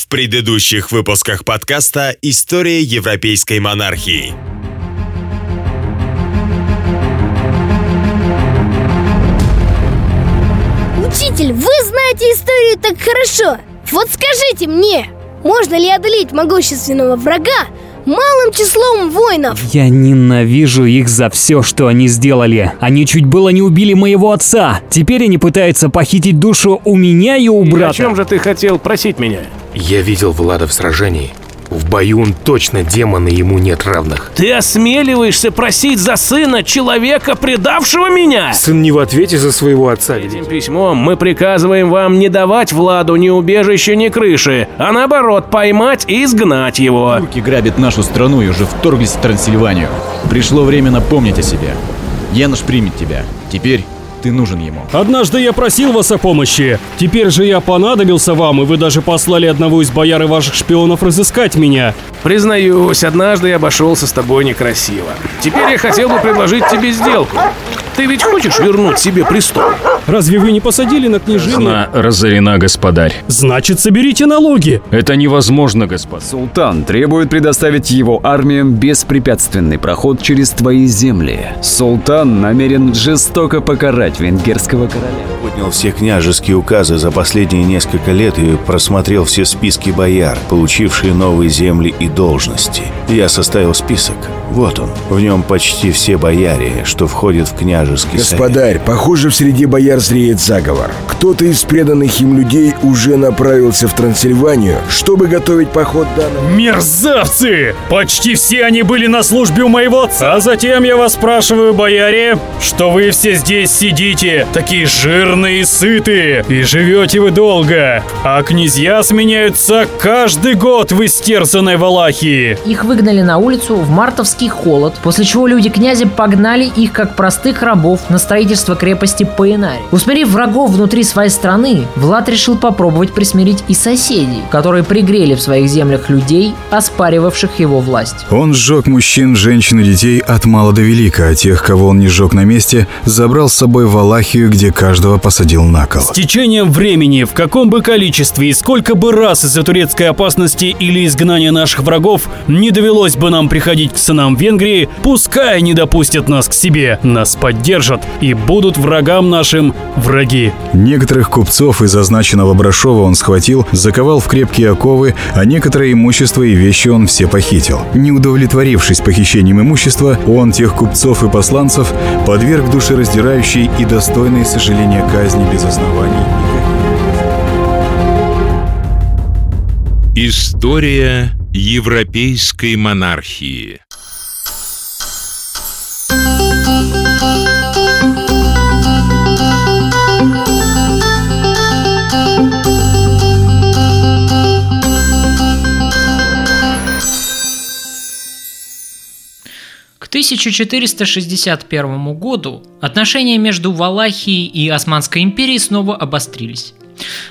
В предыдущих выпусках подкаста «История европейской монархии». Учитель, вы знаете историю так хорошо. Вот скажите мне, можно ли одолеть могущественного врага малым числом воинов? Я ненавижу их за все, что они сделали. Они чуть было не убили моего отца. Теперь они пытаются похитить душу у меня и у И брата. о чем же ты хотел просить меня? Я видел Влада в сражении. В бою он точно демон, и ему нет равных. Ты осмеливаешься просить за сына человека, предавшего меня? Сын не в ответе за своего отца. Этим письмом мы приказываем вам не давать Владу ни убежища, ни крыши, а наоборот поймать и изгнать его. Турки грабят нашу страну и уже вторглись в Трансильванию. Пришло время напомнить о себе. Януш примет тебя. Теперь ты нужен ему. Однажды я просил вас о помощи. Теперь же я понадобился вам, и вы даже послали одного из бояр и ваших шпионов разыскать меня. Признаюсь, однажды я обошелся с тобой некрасиво. Теперь я хотел бы предложить тебе сделку. Ты ведь хочешь вернуть себе престол? Разве вы не посадили на княжину? Она разорена, господарь. Значит, соберите налоги. Это невозможно, господ. Султан требует предоставить его армиям беспрепятственный проход через твои земли. Султан намерен жестоко покарать венгерского короля. Поднял все княжеские указы за последние несколько лет и просмотрел все списки бояр, получившие новые земли и должности. Я составил список. Вот он. В нем почти все бояре, что входят в княжеский совет. Господарь, похоже, в среде бояр зреет заговор. Кто-то из преданных им людей уже направился в Трансильванию, чтобы готовить поход данного... Мерзавцы! Почти все они были на службе у моего отца. А затем я вас спрашиваю, бояре, что вы все здесь сидите, такие жирные и сытые, и живете вы долго. А князья сменяются каждый год в истерзанной Валахии. Их выгнали на улицу в мартовский холод, после чего люди князя погнали их как простых рабов на строительство крепости Паинари. Усмирив врагов внутри своей страны, Влад решил попробовать присмирить и соседей, которые пригрели в своих землях людей, оспаривавших его власть. Он сжег мужчин, женщин и детей от мала до велика, а тех, кого он не сжег на месте, забрал с собой в Валахию, где каждого посадил на кол. С течением времени, в каком бы количестве и сколько бы раз из-за турецкой опасности или изгнания наших врагов не довелось бы нам приходить к сынам Венгрии, пускай не допустят нас к себе, нас поддержат и будут врагам нашим враги. Некоторых купцов из означенного Брашова он схватил, заковал в крепкие оковы, а некоторое имущество и вещи он все похитил. Не удовлетворившись похищением имущества, он тех купцов и посланцев подверг душераздирающей и достойной сожаления казни без оснований История европейской монархии. 1461 году отношения между Валахией и Османской империей снова обострились.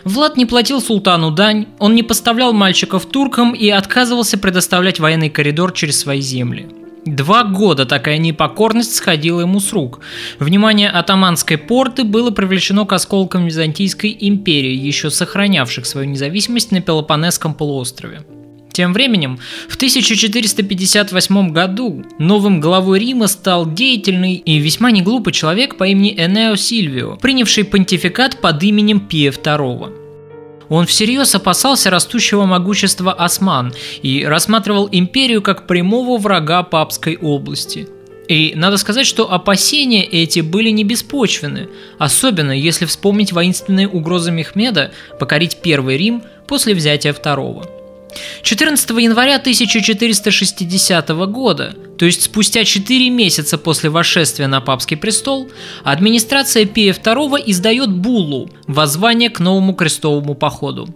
Влад не платил султану дань, он не поставлял мальчиков туркам и отказывался предоставлять военный коридор через свои земли. Два года такая непокорность сходила ему с рук. Внимание атаманской порты было привлечено к осколкам Византийской империи, еще сохранявших свою независимость на Пелопонесском полуострове. Тем временем, в 1458 году новым главой Рима стал деятельный и весьма неглупый человек по имени Энео Сильвио, принявший понтификат под именем Пия II. Он всерьез опасался растущего могущества осман и рассматривал империю как прямого врага папской области. И надо сказать, что опасения эти были не беспочвены, особенно если вспомнить воинственные угрозы Мехмеда покорить Первый Рим после взятия Второго. 14 января 1460 года, то есть спустя 4 месяца после восшествия на папский престол, администрация Пия II издает буллу «Воззвание к новому крестовому походу».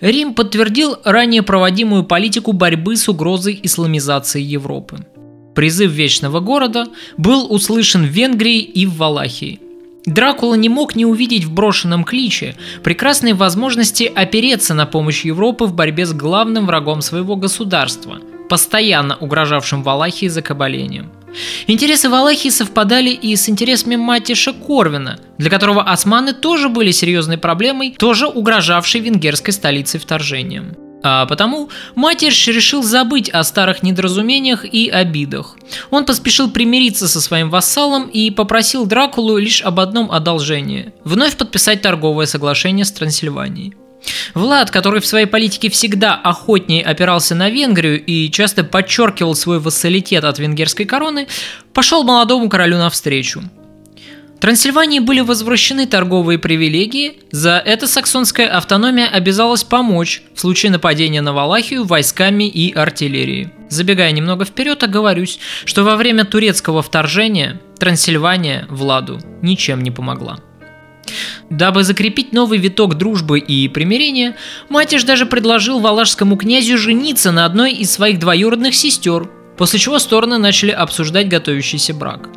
Рим подтвердил ранее проводимую политику борьбы с угрозой исламизации Европы. Призыв Вечного Города был услышан в Венгрии и в Валахии. Дракула не мог не увидеть в брошенном кличе прекрасной возможности опереться на помощь Европы в борьбе с главным врагом своего государства, постоянно угрожавшим Валахии закабалением. Интересы Валахии совпадали и с интересами Матиша Корвина, для которого османы тоже были серьезной проблемой, тоже угрожавшей венгерской столице вторжением. А потому Матиш решил забыть о старых недоразумениях и обидах. Он поспешил примириться со своим вассалом и попросил Дракулу лишь об одном одолжении – вновь подписать торговое соглашение с Трансильванией. Влад, который в своей политике всегда охотнее опирался на Венгрию и часто подчеркивал свой вассалитет от венгерской короны, пошел молодому королю навстречу. Трансильвании были возвращены торговые привилегии, за это саксонская автономия обязалась помочь в случае нападения на Валахию войсками и артиллерией. Забегая немного вперед, оговорюсь, что во время турецкого вторжения Трансильвания Владу ничем не помогла. Дабы закрепить новый виток дружбы и примирения, Матиш даже предложил валашскому князю жениться на одной из своих двоюродных сестер, после чего стороны начали обсуждать готовящийся брак.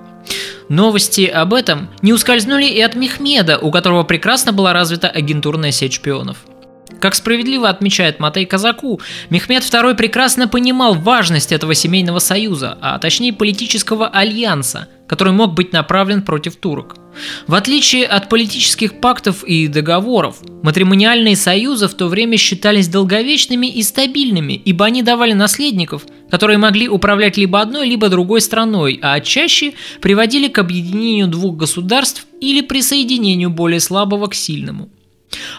Новости об этом не ускользнули и от Мехмеда, у которого прекрасно была развита агентурная сеть шпионов. Как справедливо отмечает Матей Казаку, Мехмед II прекрасно понимал важность этого семейного союза, а точнее политического альянса, который мог быть направлен против турок – в отличие от политических пактов и договоров, матримониальные союзы в то время считались долговечными и стабильными, ибо они давали наследников, которые могли управлять либо одной, либо другой страной, а чаще приводили к объединению двух государств или присоединению более слабого к сильному.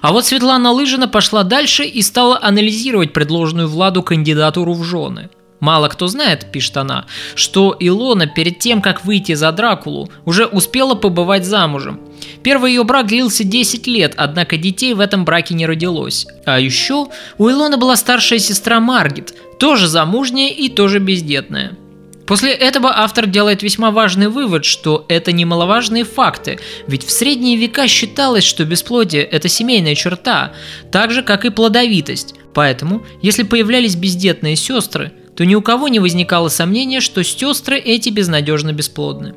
А вот Светлана Лыжина пошла дальше и стала анализировать предложенную Владу кандидатуру в жены – Мало кто знает, пишет она, что Илона перед тем, как выйти за Дракулу, уже успела побывать замужем. Первый ее брак длился 10 лет, однако детей в этом браке не родилось. А еще у Илоны была старшая сестра Маргит, тоже замужняя и тоже бездетная. После этого автор делает весьма важный вывод, что это немаловажные факты, ведь в средние века считалось, что бесплодие – это семейная черта, так же, как и плодовитость. Поэтому, если появлялись бездетные сестры, то ни у кого не возникало сомнения, что сестры эти безнадежно бесплодны.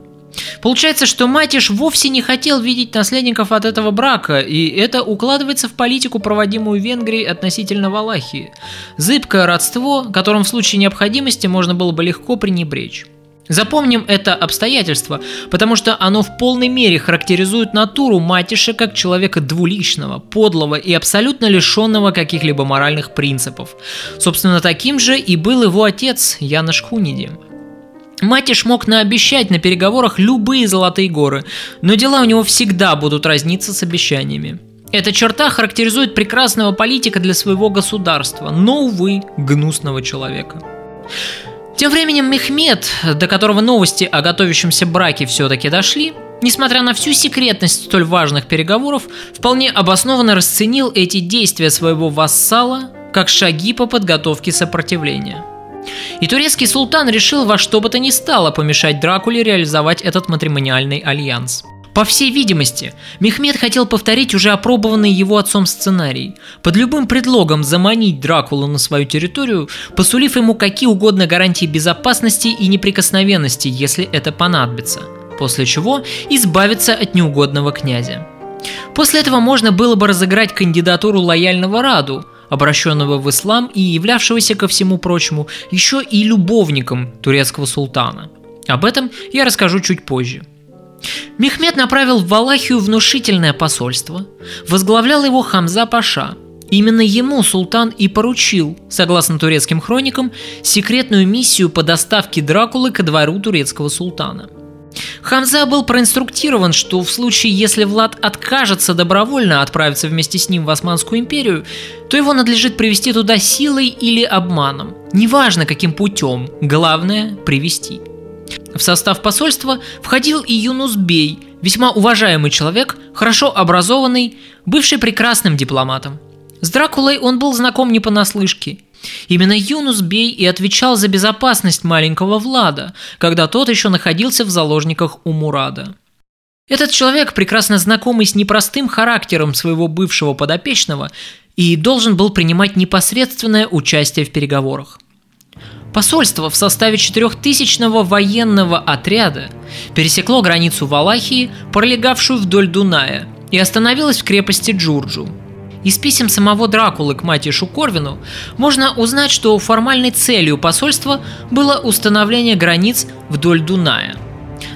Получается, что Матиш вовсе не хотел видеть наследников от этого брака, и это укладывается в политику, проводимую Венгрией относительно Валахии. Зыбкое родство, которым в случае необходимости можно было бы легко пренебречь. Запомним это обстоятельство, потому что оно в полной мере характеризует натуру Матиша как человека двуличного, подлого и абсолютно лишенного каких-либо моральных принципов. Собственно, таким же и был его отец Янош Хуниди. Матиш мог наобещать на переговорах любые золотые горы, но дела у него всегда будут разниться с обещаниями. Эта черта характеризует прекрасного политика для своего государства, но, увы, гнусного человека. Тем временем Мехмед, до которого новости о готовящемся браке все-таки дошли, несмотря на всю секретность столь важных переговоров, вполне обоснованно расценил эти действия своего вассала как шаги по подготовке сопротивления. И турецкий султан решил во что бы то ни стало помешать Дракуле реализовать этот матримониальный альянс. По всей видимости, Мехмед хотел повторить уже опробованный его отцом сценарий, под любым предлогом заманить Дракулу на свою территорию, посулив ему какие угодно гарантии безопасности и неприкосновенности, если это понадобится, после чего избавиться от неугодного князя. После этого можно было бы разыграть кандидатуру лояльного Раду, обращенного в ислам и являвшегося ко всему прочему еще и любовником турецкого султана. Об этом я расскажу чуть позже. Мехмед направил в Валахию внушительное посольство. Возглавлял его Хамза Паша. Именно ему султан и поручил, согласно турецким хроникам, секретную миссию по доставке Дракулы ко двору турецкого султана. Хамза был проинструктирован, что в случае, если Влад откажется добровольно отправиться вместе с ним в Османскую империю, то его надлежит привести туда силой или обманом. Неважно каким путем, главное – привести – в состав посольства входил и Юнус Бей, весьма уважаемый человек, хорошо образованный, бывший прекрасным дипломатом. С Дракулой он был знаком не понаслышке. Именно Юнус Бей и отвечал за безопасность маленького Влада, когда тот еще находился в заложниках у Мурада. Этот человек, прекрасно знакомый с непростым характером своего бывшего подопечного, и должен был принимать непосредственное участие в переговорах. Посольство в составе четырехтысячного военного отряда пересекло границу Валахии, пролегавшую вдоль Дуная, и остановилось в крепости Джурджу. Из писем самого Дракулы к Матишу Корвину можно узнать, что формальной целью посольства было установление границ вдоль Дуная.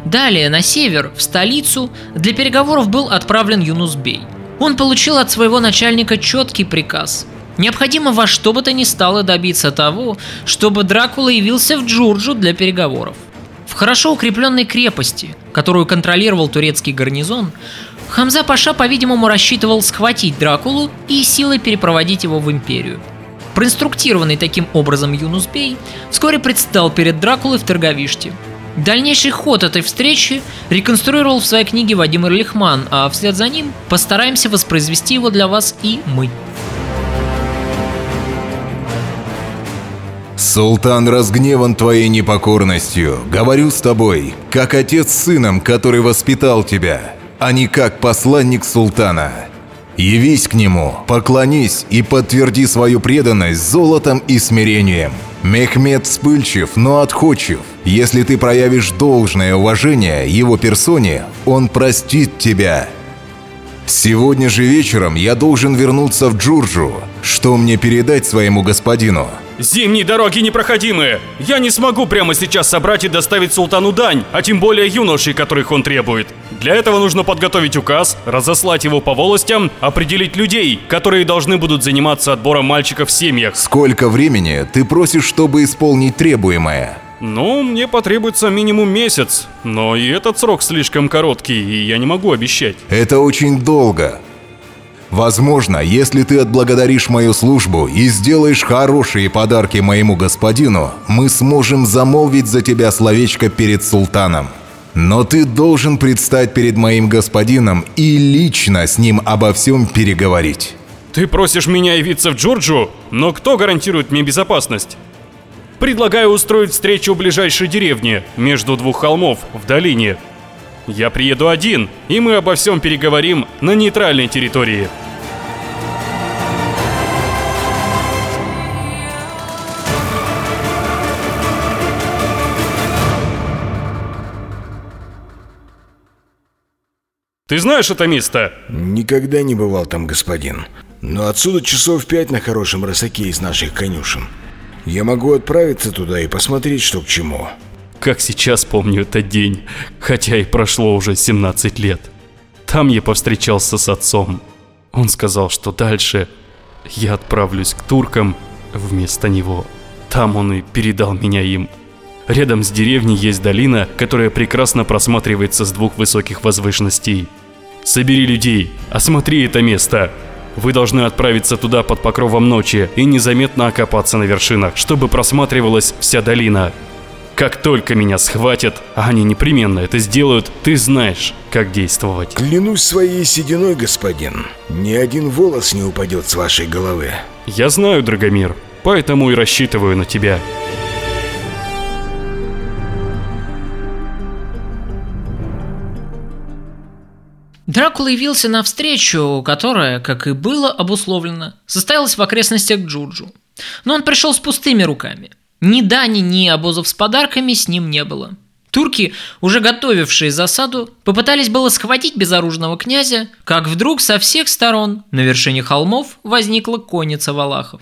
Далее, на север, в столицу, для переговоров был отправлен Юнусбей. Он получил от своего начальника четкий приказ Необходимо во что бы то ни стало добиться того, чтобы Дракула явился в Джурджу для переговоров. В хорошо укрепленной крепости, которую контролировал турецкий гарнизон, Хамза Паша, по-видимому, рассчитывал схватить Дракулу и силой перепроводить его в империю. Проинструктированный таким образом Юнус Бей вскоре предстал перед Дракулой в Торговиште. Дальнейший ход этой встречи реконструировал в своей книге Вадим Ирлихман, а вслед за ним постараемся воспроизвести его для вас и мы. Султан разгневан твоей непокорностью. Говорю с тобой, как отец с сыном, который воспитал тебя, а не как посланник султана. Явись к нему, поклонись и подтверди свою преданность золотом и смирением. Мехмед вспыльчив, но отходчив. Если ты проявишь должное уважение его персоне, он простит тебя. Сегодня же вечером я должен вернуться в Джурджу. Что мне передать своему господину? Зимние дороги непроходимые. Я не смогу прямо сейчас собрать и доставить султану дань, а тем более юношей, которых он требует. Для этого нужно подготовить указ, разослать его по волостям, определить людей, которые должны будут заниматься отбором мальчиков в семьях. Сколько времени ты просишь, чтобы исполнить требуемое? Ну, мне потребуется минимум месяц, но и этот срок слишком короткий, и я не могу обещать. Это очень долго. Возможно, если ты отблагодаришь мою службу и сделаешь хорошие подарки моему господину, мы сможем замолвить за тебя словечко перед султаном. Но ты должен предстать перед моим господином и лично с ним обо всем переговорить. Ты просишь меня явиться в Джорджу, но кто гарантирует мне безопасность? Предлагаю устроить встречу в ближайшей деревне, между двух холмов, в долине. Я приеду один, и мы обо всем переговорим на нейтральной территории. Ты знаешь это место? Никогда не бывал там, господин. Но отсюда часов пять на хорошем рысаке из наших конюшен. Я могу отправиться туда и посмотреть, что к чему. Как сейчас помню этот день, хотя и прошло уже 17 лет. Там я повстречался с отцом. Он сказал, что дальше я отправлюсь к туркам вместо него. Там он и передал меня им. Рядом с деревней есть долина, которая прекрасно просматривается с двух высоких возвышенностей. Собери людей, осмотри это место. Вы должны отправиться туда под покровом ночи и незаметно окопаться на вершинах, чтобы просматривалась вся долина. Как только меня схватят, а они непременно это сделают, ты знаешь, как действовать. Клянусь своей сединой, господин. Ни один волос не упадет с вашей головы. Я знаю, Драгомир, поэтому и рассчитываю на тебя. Дракула явился на встречу, которая, как и было обусловлено, состоялась в окрестностях Джурджу. Но он пришел с пустыми руками. Ни дани, ни обозов с подарками с ним не было. Турки, уже готовившие засаду, попытались было схватить безоружного князя, как вдруг со всех сторон на вершине холмов возникла конница валахов.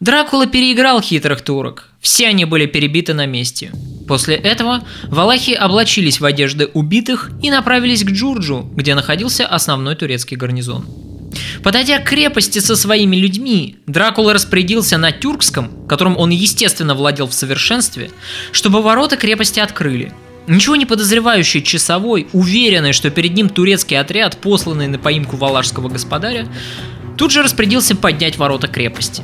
Дракула переиграл хитрых турок. Все они были перебиты на месте. После этого валахи облачились в одежды убитых и направились к Джурджу, где находился основной турецкий гарнизон. Подойдя к крепости со своими людьми, Дракула распорядился на тюркском, которым он естественно владел в совершенстве, чтобы ворота крепости открыли. Ничего не подозревающий часовой, уверенный, что перед ним турецкий отряд, посланный на поимку валашского господаря, тут же распорядился поднять ворота крепости.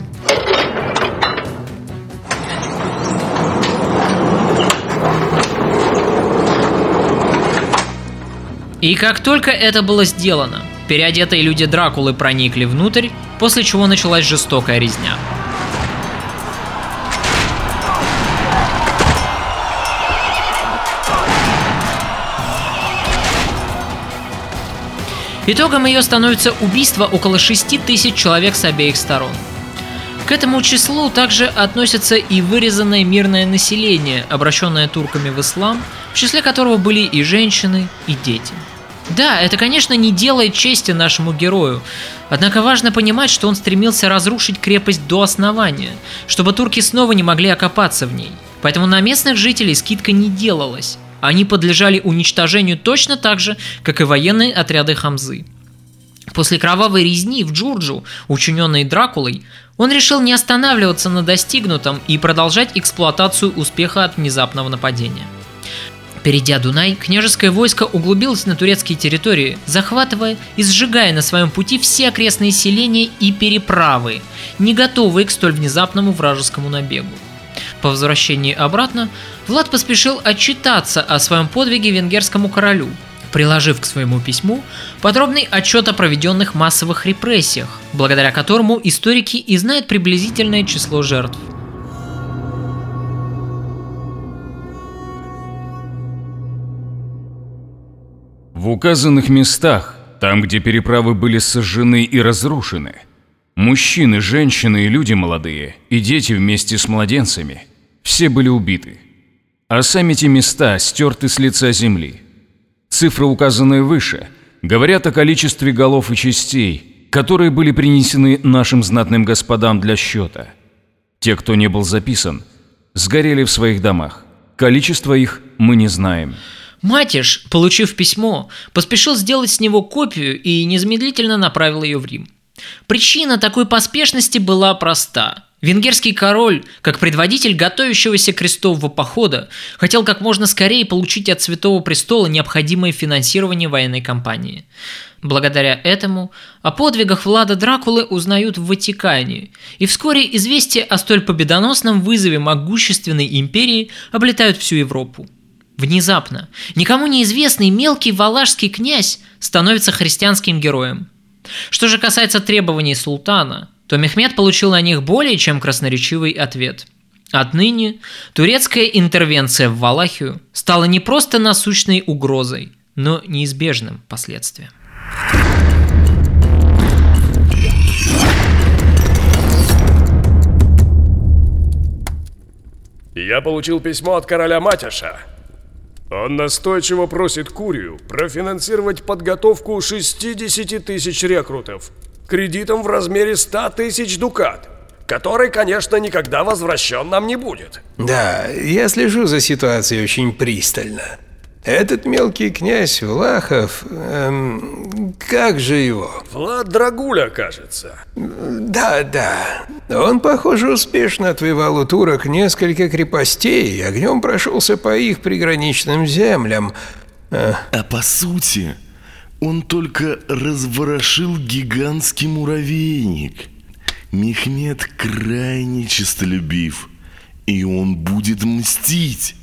И как только это было сделано, переодетые люди Дракулы проникли внутрь, после чего началась жестокая резня. Итогом ее становится убийство около 6 тысяч человек с обеих сторон. К этому числу также относятся и вырезанное мирное население, обращенное турками в ислам, в числе которого были и женщины, и дети. Да, это, конечно, не делает чести нашему герою, однако важно понимать, что он стремился разрушить крепость до основания, чтобы турки снова не могли окопаться в ней. Поэтому на местных жителей скидка не делалась. Они подлежали уничтожению точно так же, как и военные отряды Хамзы. После кровавой резни в Джурджу, учиненной Дракулой, он решил не останавливаться на достигнутом и продолжать эксплуатацию успеха от внезапного нападения. Перейдя Дунай, княжеское войско углубилось на турецкие территории, захватывая и сжигая на своем пути все окрестные селения и переправы, не готовые к столь внезапному вражескому набегу. По возвращении обратно Влад поспешил отчитаться о своем подвиге венгерскому королю, приложив к своему письму подробный отчет о проведенных массовых репрессиях, благодаря которому историки и знают приблизительное число жертв. В указанных местах, там, где переправы были сожжены и разрушены, мужчины, женщины и люди молодые, и дети вместе с младенцами, все были убиты. А сами те места стерты с лица земли. Цифры, указанные выше, говорят о количестве голов и частей, которые были принесены нашим знатным господам для счета. Те, кто не был записан, сгорели в своих домах. Количество их мы не знаем. Матиш, получив письмо, поспешил сделать с него копию и незамедлительно направил ее в Рим. Причина такой поспешности была проста. Венгерский король, как предводитель готовящегося крестового похода, хотел как можно скорее получить от Святого Престола необходимое финансирование военной кампании. Благодаря этому о подвигах Влада Дракулы узнают в Ватикане, и вскоре известия о столь победоносном вызове могущественной империи облетают всю Европу. Внезапно, никому неизвестный мелкий валашский князь становится христианским героем. Что же касается требований султана, то Мехмед получил на них более чем красноречивый ответ. Отныне турецкая интервенция в Валахию стала не просто насущной угрозой, но неизбежным последствием. Я получил письмо от короля Матяша. Он настойчиво просит Курию профинансировать подготовку 60 тысяч рекрутов кредитом в размере 100 тысяч дукат, который, конечно, никогда возвращен нам не будет. Да, я слежу за ситуацией очень пристально. Этот мелкий князь Влахов, эм, как же его? Влад Драгуля, кажется. Да, да. Он, похоже, успешно отвоевал у турок несколько крепостей и огнем прошелся по их приграничным землям. А, а по сути, он только разворошил гигантский муравейник. Мехмед крайне честолюбив, и он будет мстить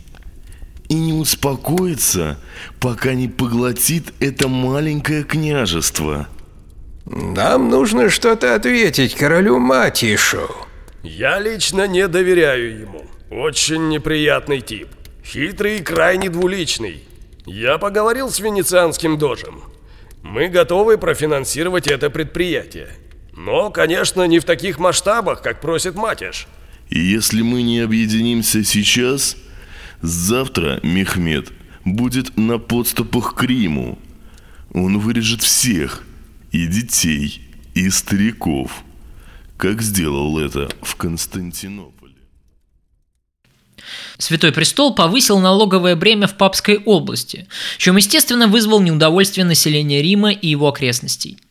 и не успокоится, пока не поглотит это маленькое княжество. Нам нужно что-то ответить королю Матишу. Я лично не доверяю ему. Очень неприятный тип. Хитрый и крайне двуличный. Я поговорил с венецианским дожем. Мы готовы профинансировать это предприятие. Но, конечно, не в таких масштабах, как просит Матиш. И если мы не объединимся сейчас, Завтра Мехмед будет на подступах к Риму. Он вырежет всех, и детей, и стариков, как сделал это в Константинополе. Святой Престол повысил налоговое бремя в Папской области, чем, естественно, вызвал неудовольствие населения Рима и его окрестностей –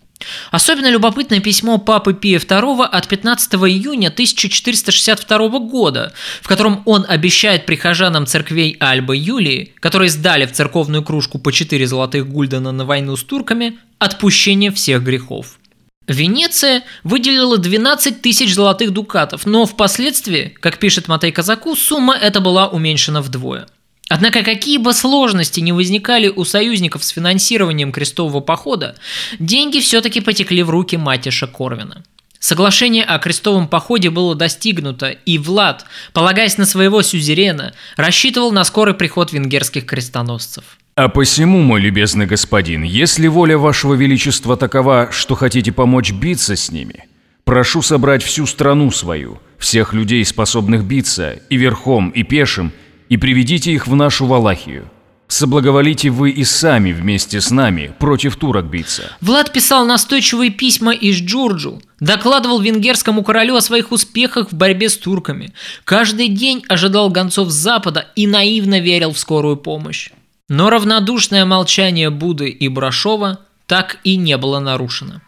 Особенно любопытное письмо Папы Пия II от 15 июня 1462 года, в котором он обещает прихожанам церквей Альбы Юлии, которые сдали в церковную кружку по 4 золотых гульдена на войну с турками, отпущение всех грехов. Венеция выделила 12 тысяч золотых дукатов, но впоследствии, как пишет Матей Казаку, сумма эта была уменьшена вдвое – Однако какие бы сложности не возникали у союзников с финансированием крестового похода, деньги все-таки потекли в руки Матиша Корвина. Соглашение о крестовом походе было достигнуто, и Влад, полагаясь на своего сюзерена, рассчитывал на скорый приход венгерских крестоносцев. А посему, мой любезный господин, если воля вашего величества такова, что хотите помочь биться с ними, прошу собрать всю страну свою, всех людей, способных биться, и верхом, и пешим, и приведите их в нашу Валахию. Соблаговолите вы и сами вместе с нами против турок биться. Влад писал настойчивые письма из Джурджу, докладывал венгерскому королю о своих успехах в борьбе с турками, каждый день ожидал гонцов с запада и наивно верил в скорую помощь. Но равнодушное молчание Буды и Брашова так и не было нарушено.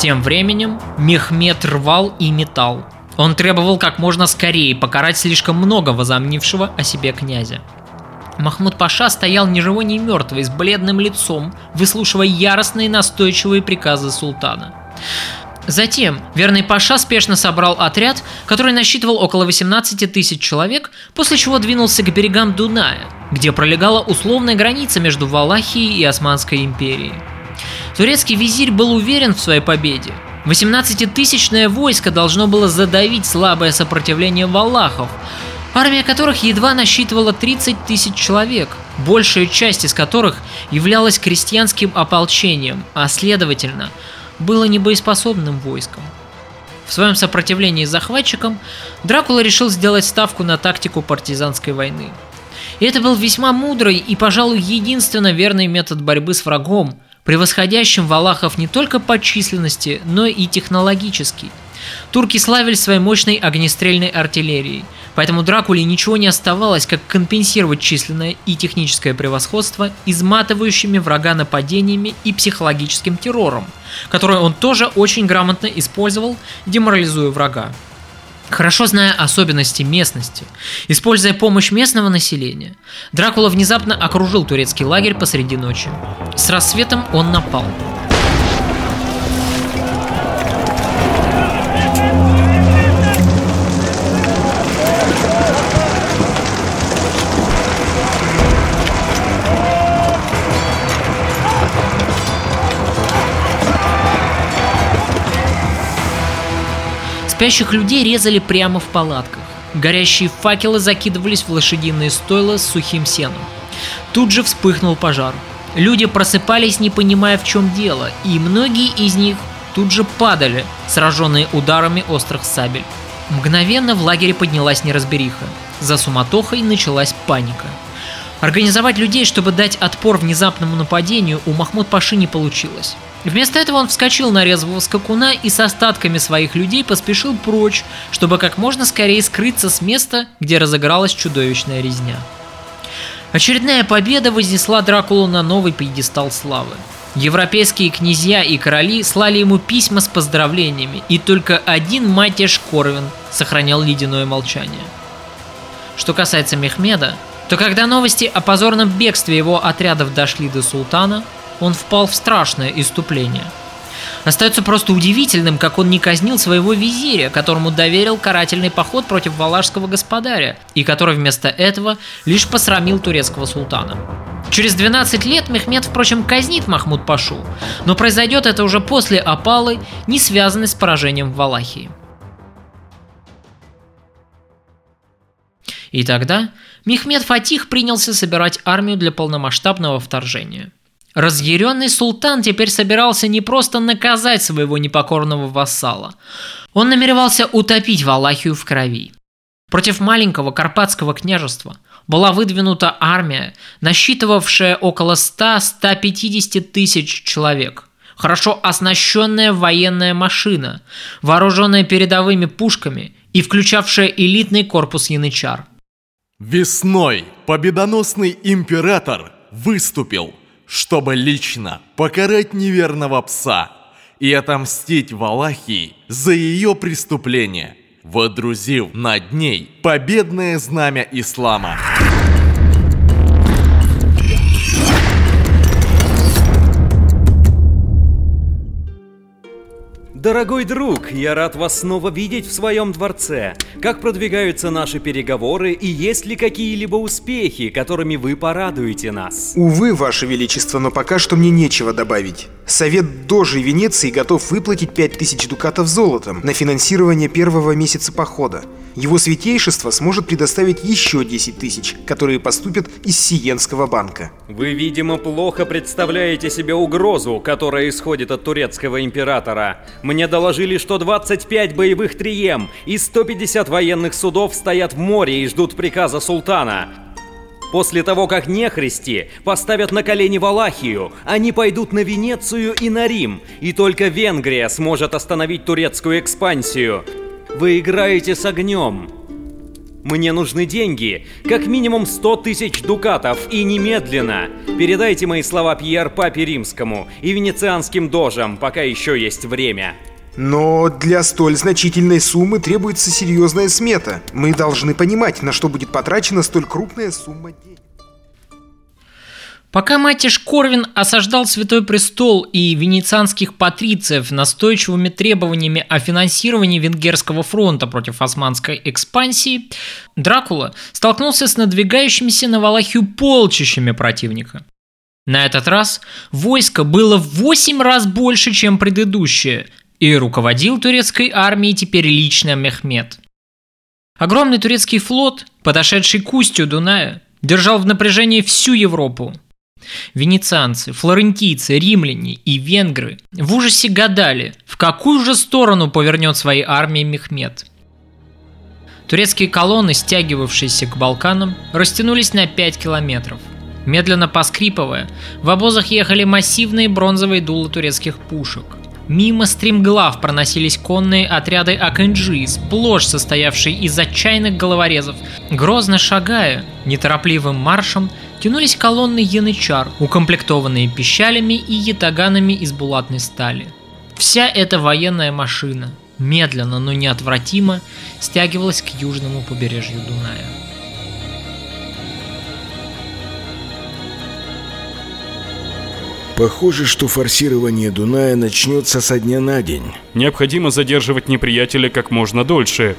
Тем временем Мехмед рвал и метал. Он требовал как можно скорее покарать слишком много возомнившего о себе князя. Махмуд Паша стоял ни живой, ни мертвый, с бледным лицом, выслушивая яростные настойчивые приказы султана. Затем верный Паша спешно собрал отряд, который насчитывал около 18 тысяч человек, после чего двинулся к берегам Дуная, где пролегала условная граница между Валахией и Османской империей. Турецкий визирь был уверен в своей победе. 18-тысячное войско должно было задавить слабое сопротивление валахов, армия которых едва насчитывала 30 тысяч человек, большая часть из которых являлась крестьянским ополчением, а следовательно, было небоеспособным войском. В своем сопротивлении захватчикам Дракула решил сделать ставку на тактику партизанской войны. И это был весьма мудрый и, пожалуй, единственно верный метод борьбы с врагом – превосходящим валахов не только по численности, но и технологически. Турки славились своей мощной огнестрельной артиллерией, поэтому Дракуле ничего не оставалось, как компенсировать численное и техническое превосходство изматывающими врага нападениями и психологическим террором, который он тоже очень грамотно использовал, деморализуя врага. Хорошо зная особенности местности, используя помощь местного населения, Дракула внезапно окружил турецкий лагерь посреди ночи. С рассветом он напал. Спящих людей резали прямо в палатках. Горящие факелы закидывались в лошадиные стойла с сухим сеном. Тут же вспыхнул пожар. Люди просыпались, не понимая в чем дело, и многие из них тут же падали, сраженные ударами острых сабель. Мгновенно в лагере поднялась неразбериха. За суматохой началась паника. Организовать людей, чтобы дать отпор внезапному нападению, у Махмуд Паши не получилось. Вместо этого он вскочил на резвого скакуна и с остатками своих людей поспешил прочь, чтобы как можно скорее скрыться с места, где разыгралась чудовищная резня. Очередная победа вознесла Дракулу на новый пьедестал славы. Европейские князья и короли слали ему письма с поздравлениями, и только один Матеш Корвин сохранял ледяное молчание. Что касается Мехмеда, то когда новости о позорном бегстве его отрядов дошли до султана, он впал в страшное иступление. Остается просто удивительным, как он не казнил своего визиря, которому доверил карательный поход против валашского господаря, и который вместо этого лишь посрамил турецкого султана. Через 12 лет Мехмед, впрочем, казнит Махмуд Пашу, но произойдет это уже после опалы, не связанной с поражением в Валахии. И тогда Мехмед Фатих принялся собирать армию для полномасштабного вторжения – Разъяренный султан теперь собирался не просто наказать своего непокорного вассала. Он намеревался утопить Валахию в крови. Против маленького Карпатского княжества была выдвинута армия, насчитывавшая около 100-150 тысяч человек. Хорошо оснащенная военная машина, вооруженная передовыми пушками и включавшая элитный корпус янычар. Весной победоносный император выступил чтобы лично покарать неверного пса и отомстить Валахии за ее преступление, водрузив над ней победное знамя ислама. Дорогой друг, я рад вас снова видеть в своем дворце. Как продвигаются наши переговоры и есть ли какие-либо успехи, которыми вы порадуете нас? Увы, Ваше Величество, но пока что мне нечего добавить. Совет Дожи Венеции готов выплатить 5000 дукатов золотом на финансирование первого месяца похода. Его святейшество сможет предоставить еще 10 тысяч, которые поступят из Сиенского банка. Вы, видимо, плохо представляете себе угрозу, которая исходит от турецкого императора. Мне доложили, что 25 боевых трием и 150 военных судов стоят в море и ждут приказа султана. После того, как нехристи поставят на колени Валахию, они пойдут на Венецию и на Рим, и только Венгрия сможет остановить турецкую экспансию. Вы играете с огнем. Мне нужны деньги. Как минимум 100 тысяч дукатов. И немедленно. Передайте мои слова Пьер Папе Римскому и венецианским дожам, пока еще есть время. Но для столь значительной суммы требуется серьезная смета. Мы должны понимать, на что будет потрачена столь крупная сумма денег. Пока Матиш Корвин осаждал Святой Престол и венецианских патрициев настойчивыми требованиями о финансировании Венгерского фронта против османской экспансии, Дракула столкнулся с надвигающимися на Валахию полчищами противника. На этот раз войско было в 8 раз больше, чем предыдущее, и руководил турецкой армией теперь лично Мехмед. Огромный турецкий флот, подошедший к устью Дуная, держал в напряжении всю Европу, Венецианцы, флорентийцы, римляне и венгры в ужасе гадали, в какую же сторону повернет своей армией Мехмед. Турецкие колонны, стягивавшиеся к Балканам, растянулись на 5 километров. Медленно поскрипывая, в обозах ехали массивные бронзовые дула турецких пушек. Мимо стримглав проносились конные отряды Акэнджи, сплошь состоявшие из отчаянных головорезов. Грозно шагая, неторопливым маршем, тянулись колонны янычар, укомплектованные пищалями и ятаганами из булатной стали. Вся эта военная машина, медленно, но неотвратимо, стягивалась к южному побережью Дуная. Похоже, что форсирование Дуная начнется со дня на день. Необходимо задерживать неприятеля как можно дольше.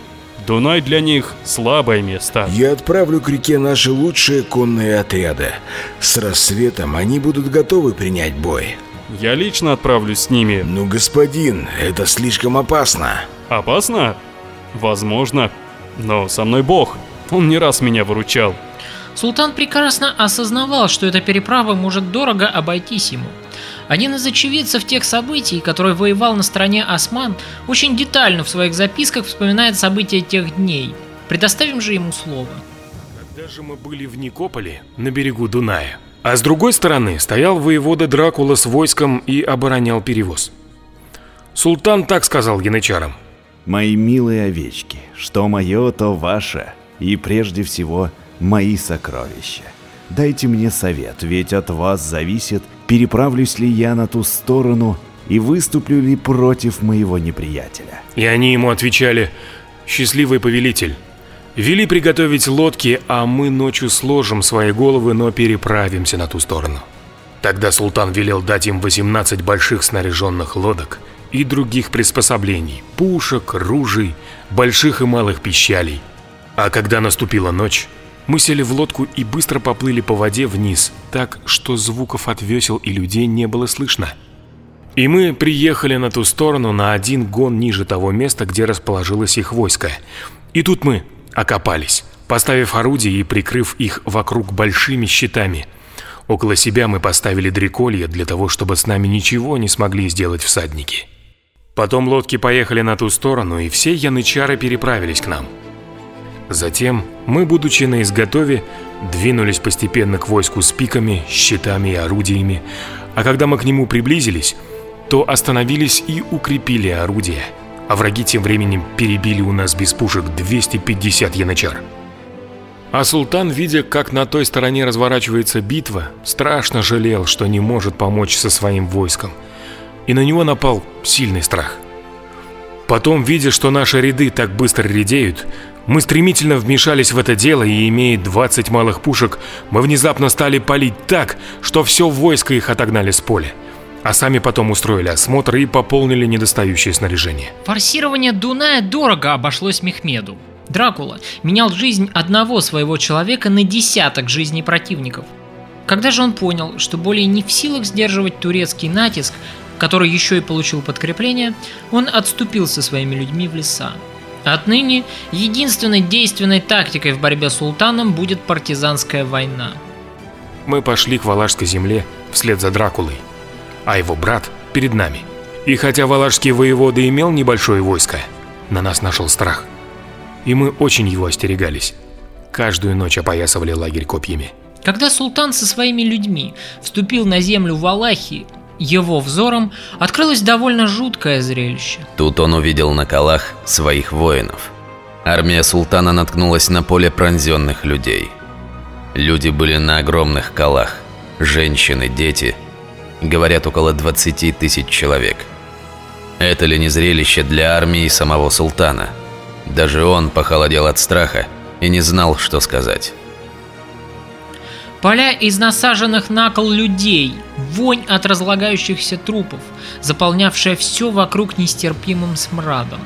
Дунай для них слабое место. Я отправлю к реке наши лучшие конные отряды. С рассветом они будут готовы принять бой. Я лично отправлюсь с ними. Ну, господин, это слишком опасно. Опасно? Возможно. Но со мной Бог. Он не раз меня выручал. Султан прекрасно осознавал, что эта переправа может дорого обойтись ему. Один из очевидцев тех событий, который воевал на стороне осман, очень детально в своих записках вспоминает события тех дней. Предоставим же ему слово. Когда же мы были в Никополе, на берегу Дуная, а с другой стороны стоял воевода Дракула с войском и оборонял перевоз. Султан так сказал янычарам. «Мои милые овечки, что мое, то ваше, и прежде всего мои сокровища. Дайте мне совет, ведь от вас зависит, переправлюсь ли я на ту сторону и выступлю ли против моего неприятеля. И они ему отвечали, «Счастливый повелитель, вели приготовить лодки, а мы ночью сложим свои головы, но переправимся на ту сторону». Тогда султан велел дать им 18 больших снаряженных лодок и других приспособлений, пушек, ружей, больших и малых пищалей. А когда наступила ночь, мы сели в лодку и быстро поплыли по воде вниз, так что звуков от весел и людей не было слышно. И мы приехали на ту сторону на один гон ниже того места, где расположилось их войско. И тут мы окопались, поставив орудия и прикрыв их вокруг большими щитами. Около себя мы поставили дреколья для того, чтобы с нами ничего не смогли сделать всадники. Потом лодки поехали на ту сторону, и все янычары переправились к нам. Затем мы, будучи на изготове, двинулись постепенно к войску с пиками, щитами и орудиями, а когда мы к нему приблизились, то остановились и укрепили орудия, а враги тем временем перебили у нас без пушек 250 янычар. А султан, видя, как на той стороне разворачивается битва, страшно жалел, что не может помочь со своим войском, и на него напал сильный страх. Потом, видя, что наши ряды так быстро редеют, мы стремительно вмешались в это дело и, имея 20 малых пушек, мы внезапно стали палить так, что все войско их отогнали с поля. А сами потом устроили осмотр и пополнили недостающее снаряжение. Форсирование Дуная дорого обошлось Мехмеду. Дракула менял жизнь одного своего человека на десяток жизней противников. Когда же он понял, что более не в силах сдерживать турецкий натиск, который еще и получил подкрепление, он отступил со своими людьми в леса. Отныне единственной действенной тактикой в борьбе с султаном будет партизанская война. Мы пошли к Валашской земле вслед за Дракулой, а его брат перед нами. И хотя Валашский воевода имел небольшое войско, на нас нашел страх. И мы очень его остерегались. Каждую ночь опоясывали лагерь копьями. Когда султан со своими людьми вступил на землю Валахии, его взором открылось довольно жуткое зрелище. Тут он увидел на колах своих воинов. Армия султана наткнулась на поле пронзенных людей. Люди были на огромных колах. Женщины, дети. Говорят, около 20 тысяч человек. Это ли не зрелище для армии самого султана? Даже он похолодел от страха и не знал, что сказать. Поля из насаженных на кол людей, вонь от разлагающихся трупов, заполнявшая все вокруг нестерпимым смрадом.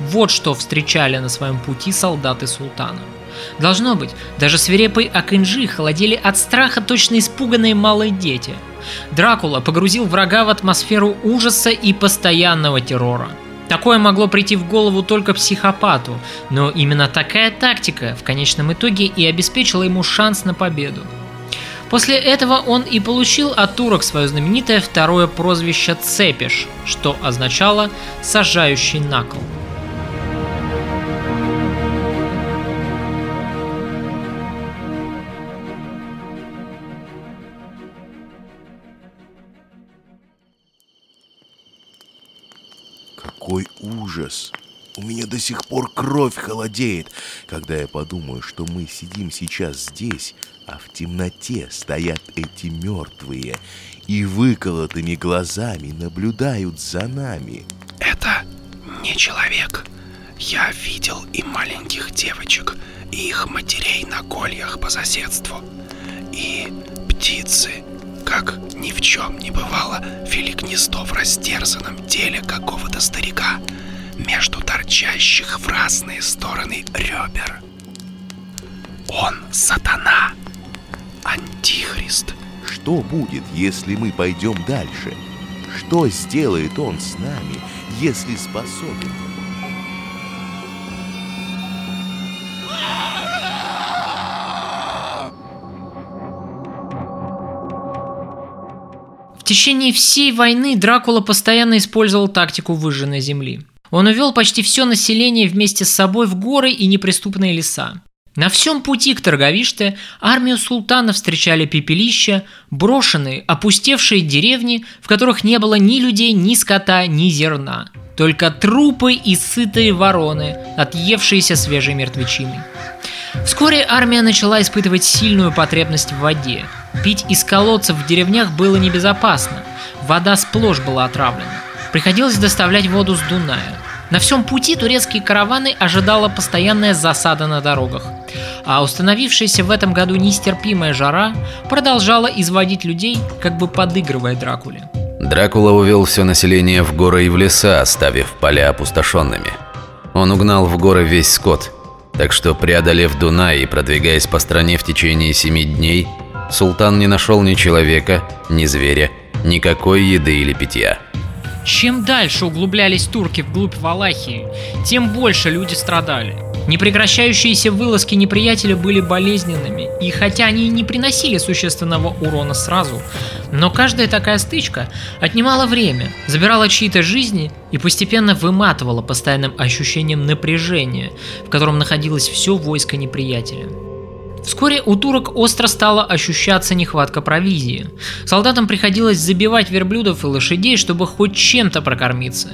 Вот что встречали на своем пути солдаты султана. Должно быть, даже свирепые Акинжи холодели от страха точно испуганные малые дети. Дракула погрузил врага в атмосферу ужаса и постоянного террора. Такое могло прийти в голову только психопату, но именно такая тактика в конечном итоге и обеспечила ему шанс на победу. После этого он и получил от турок свое знаменитое второе прозвище Цепиш, что означало «сажающий на кол». Какой ужас! У меня до сих пор кровь холодеет, когда я подумаю, что мы сидим сейчас здесь, а в темноте стоят эти мертвые и выколотыми глазами наблюдают за нами. Это не человек. Я видел и маленьких девочек, и их матерей на кольях по соседству. И птицы, как ни в чем не бывало, вели гнездо в растерзанном теле какого-то старика между торчащих в разные стороны ребер. Он сатана, антихрист. Что будет, если мы пойдем дальше? Что сделает он с нами, если способен? В течение всей войны Дракула постоянно использовал тактику выжженной земли. Он увел почти все население вместе с собой в горы и неприступные леса. На всем пути к Торговиште армию султана встречали пепелища, брошенные, опустевшие деревни, в которых не было ни людей, ни скота, ни зерна. Только трупы и сытые вороны, отъевшиеся свежей мертвечиной. Вскоре армия начала испытывать сильную потребность в воде. Пить из колодцев в деревнях было небезопасно. Вода сплошь была отравлена. Приходилось доставлять воду с Дуная. На всем пути турецкие караваны ожидала постоянная засада на дорогах. А установившаяся в этом году нестерпимая жара продолжала изводить людей, как бы подыгрывая Дракуле. Дракула увел все население в горы и в леса, оставив поля опустошенными. Он угнал в горы весь скот, так что, преодолев Дунай и продвигаясь по стране в течение семи дней, султан не нашел ни человека, ни зверя, никакой еды или питья. Чем дальше углублялись турки вглубь Валахии, тем больше люди страдали. Непрекращающиеся вылазки неприятеля были болезненными, и хотя они не приносили существенного урона сразу, но каждая такая стычка отнимала время, забирала чьи-то жизни и постепенно выматывала постоянным ощущением напряжения, в котором находилось все войско неприятеля. Вскоре у турок остро стала ощущаться нехватка провизии. Солдатам приходилось забивать верблюдов и лошадей, чтобы хоть чем-то прокормиться.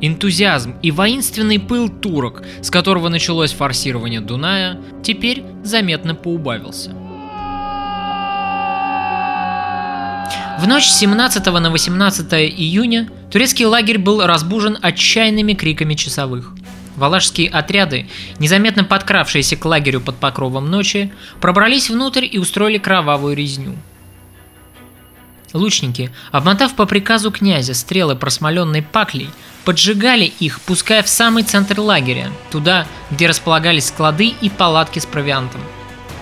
Энтузиазм и воинственный пыл турок, с которого началось форсирование Дуная, теперь заметно поубавился. В ночь с 17 на 18 июня турецкий лагерь был разбужен отчаянными криками часовых. Валашские отряды, незаметно подкравшиеся к лагерю под покровом ночи, пробрались внутрь и устроили кровавую резню. Лучники, обмотав по приказу князя стрелы просмоленной паклей, поджигали их, пуская в самый центр лагеря, туда, где располагались склады и палатки с провиантом.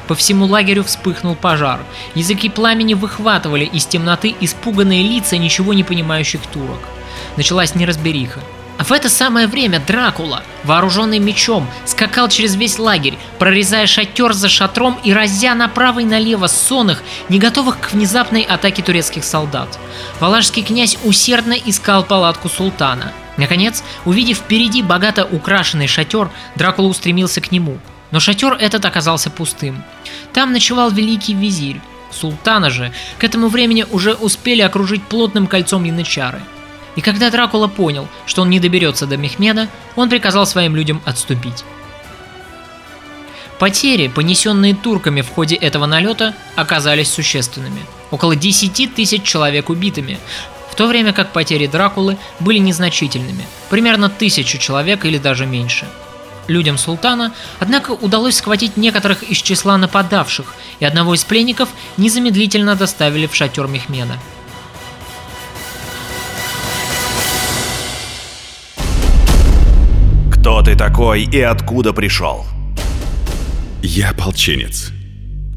По всему лагерю вспыхнул пожар. Языки пламени выхватывали из темноты испуганные лица ничего не понимающих турок. Началась неразбериха. А в это самое время Дракула, вооруженный мечом, скакал через весь лагерь, прорезая шатер за шатром и разя направо и налево сонных, не готовых к внезапной атаке турецких солдат. Валашский князь усердно искал палатку султана. Наконец, увидев впереди богато украшенный шатер, Дракула устремился к нему. Но шатер этот оказался пустым. Там ночевал великий визирь. Султана же к этому времени уже успели окружить плотным кольцом янычары. И когда Дракула понял, что он не доберется до Мехмеда, он приказал своим людям отступить. Потери, понесенные турками в ходе этого налета, оказались существенными. Около 10 тысяч человек убитыми, в то время как потери Дракулы были незначительными, примерно тысячу человек или даже меньше. Людям султана, однако, удалось схватить некоторых из числа нападавших, и одного из пленников незамедлительно доставили в шатер Мехмеда. Кто ты такой и откуда пришел? Я ополченец.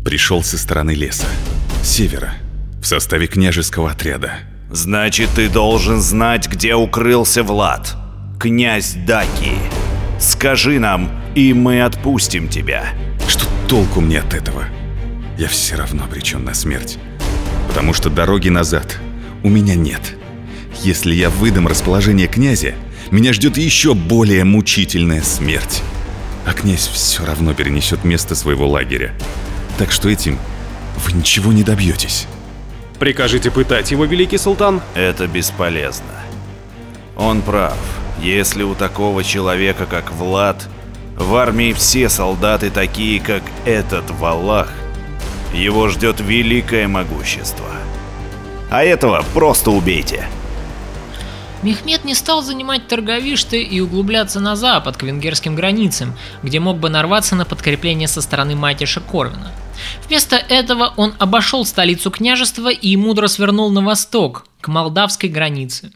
Пришел со стороны леса, севера, в составе княжеского отряда. Значит, ты должен знать, где укрылся Влад, князь Даки. Скажи нам, и мы отпустим тебя. Что толку мне от этого? Я все равно обречен на смерть. Потому что дороги назад у меня нет. Если я выдам расположение князя, меня ждет еще более мучительная смерть. А князь все равно перенесет место своего лагеря. Так что этим вы ничего не добьетесь. Прикажите пытать его, великий султан? Это бесполезно. Он прав. Если у такого человека, как Влад, в армии все солдаты такие, как этот Валах, его ждет великое могущество. А этого просто убейте. Мехмед не стал занимать торговишты и углубляться на запад, к венгерским границам, где мог бы нарваться на подкрепление со стороны Матиша Корвина. Вместо этого он обошел столицу княжества и мудро свернул на восток, к молдавской границе.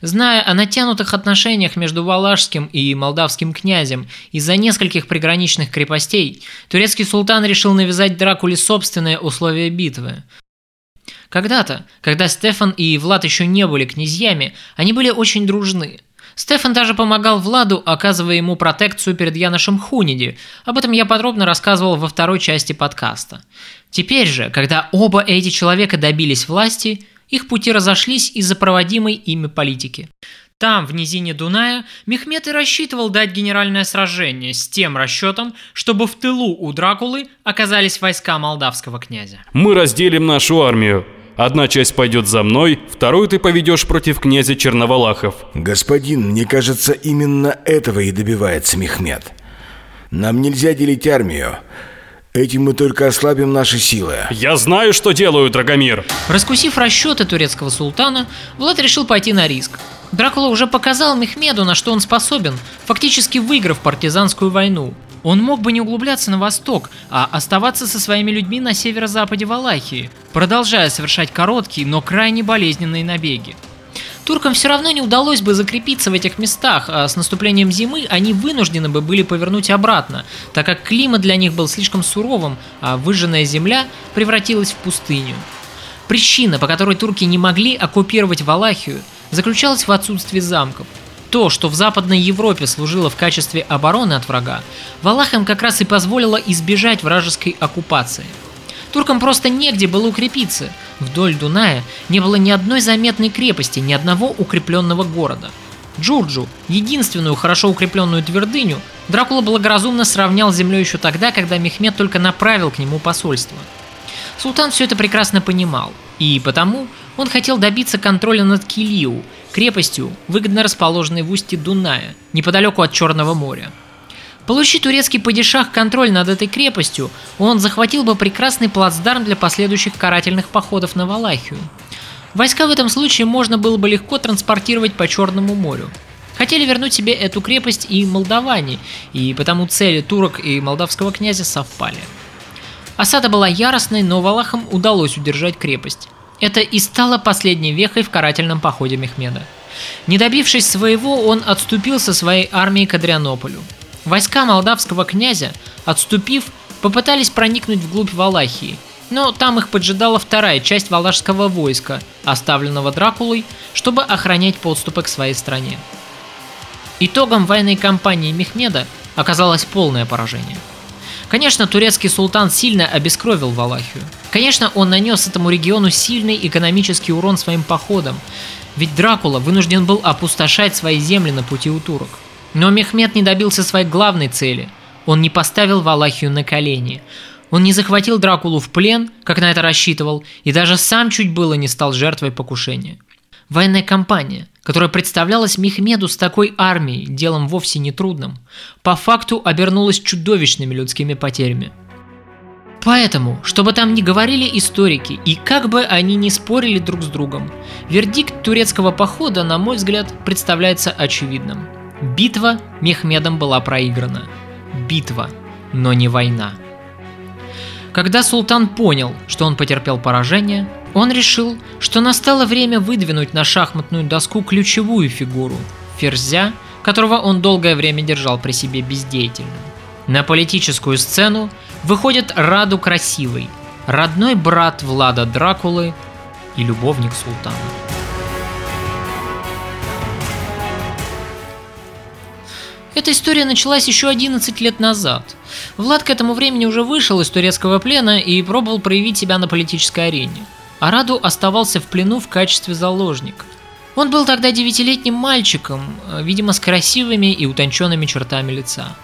Зная о натянутых отношениях между Валашским и молдавским князем из-за нескольких приграничных крепостей, турецкий султан решил навязать Дракуле собственные условия битвы. Когда-то, когда Стефан и Влад еще не были князьями, они были очень дружны. Стефан даже помогал Владу, оказывая ему протекцию перед Яношем Хуниди. Об этом я подробно рассказывал во второй части подкаста. Теперь же, когда оба эти человека добились власти, их пути разошлись из-за проводимой ими политики. Там, в низине Дуная, Мехмед и рассчитывал дать генеральное сражение с тем расчетом, чтобы в тылу у Дракулы оказались войска молдавского князя. Мы разделим нашу армию. Одна часть пойдет за мной, вторую ты поведешь против князя Черновалахов. Господин, мне кажется, именно этого и добивается Мехмед. Нам нельзя делить армию. Этим мы только ослабим наши силы. Я знаю, что делаю, Драгомир. Раскусив расчеты турецкого султана, Влад решил пойти на риск. Дракула уже показал Мехмеду, на что он способен, фактически выиграв партизанскую войну. Он мог бы не углубляться на восток, а оставаться со своими людьми на северо-западе Валахии, продолжая совершать короткие, но крайне болезненные набеги. Туркам все равно не удалось бы закрепиться в этих местах, а с наступлением зимы они вынуждены бы были повернуть обратно, так как климат для них был слишком суровым, а выжженная земля превратилась в пустыню. Причина, по которой турки не могли оккупировать Валахию, заключалась в отсутствии замков. То, что в Западной Европе служило в качестве обороны от врага, Валахам как раз и позволило избежать вражеской оккупации. Туркам просто негде было укрепиться. Вдоль Дуная не было ни одной заметной крепости, ни одного укрепленного города. Джурджу, единственную хорошо укрепленную твердыню, Дракула благоразумно сравнял с землей еще тогда, когда Мехмед только направил к нему посольство. Султан все это прекрасно понимал, и потому он хотел добиться контроля над Килиу, крепостью, выгодно расположенной в устье Дуная, неподалеку от Черного моря. Получи турецкий падишах контроль над этой крепостью, он захватил бы прекрасный плацдарм для последующих карательных походов на Валахию. Войска в этом случае можно было бы легко транспортировать по Черному морю. Хотели вернуть себе эту крепость и молдаване, и потому цели турок и молдавского князя совпали. Осада была яростной, но Валахам удалось удержать крепость. Это и стало последней вехой в карательном походе Мехмеда. Не добившись своего, он отступил со своей армией к Адрианополю. Войска молдавского князя, отступив, попытались проникнуть вглубь Валахии, но там их поджидала вторая часть валашского войска, оставленного Дракулой, чтобы охранять подступы к своей стране. Итогом военной кампании Мехмеда оказалось полное поражение. Конечно, турецкий султан сильно обескровил Валахию. Конечно, он нанес этому региону сильный экономический урон своим походом, ведь Дракула вынужден был опустошать свои земли на пути у турок. Но Мехмед не добился своей главной цели. Он не поставил Валахию на колени. Он не захватил Дракулу в плен, как на это рассчитывал, и даже сам чуть было не стал жертвой покушения. Военная кампания, которая представлялась Мехмеду с такой армией делом вовсе не трудным, по факту обернулась чудовищными людскими потерями. Поэтому, чтобы там не говорили историки и как бы они ни спорили друг с другом, вердикт турецкого похода, на мой взгляд, представляется очевидным. Битва Мехмедом была проиграна. Битва, но не война. Когда султан понял, что он потерпел поражение, он решил, что настало время выдвинуть на шахматную доску ключевую фигуру – Ферзя, которого он долгое время держал при себе бездеятельным. На политическую сцену выходит Раду Красивый, родной брат Влада Дракулы и любовник султана. Эта история началась еще 11 лет назад. Влад к этому времени уже вышел из турецкого плена и пробовал проявить себя на политической арене. А Раду оставался в плену в качестве заложника. Он был тогда девятилетним мальчиком, видимо, с красивыми и утонченными чертами лица.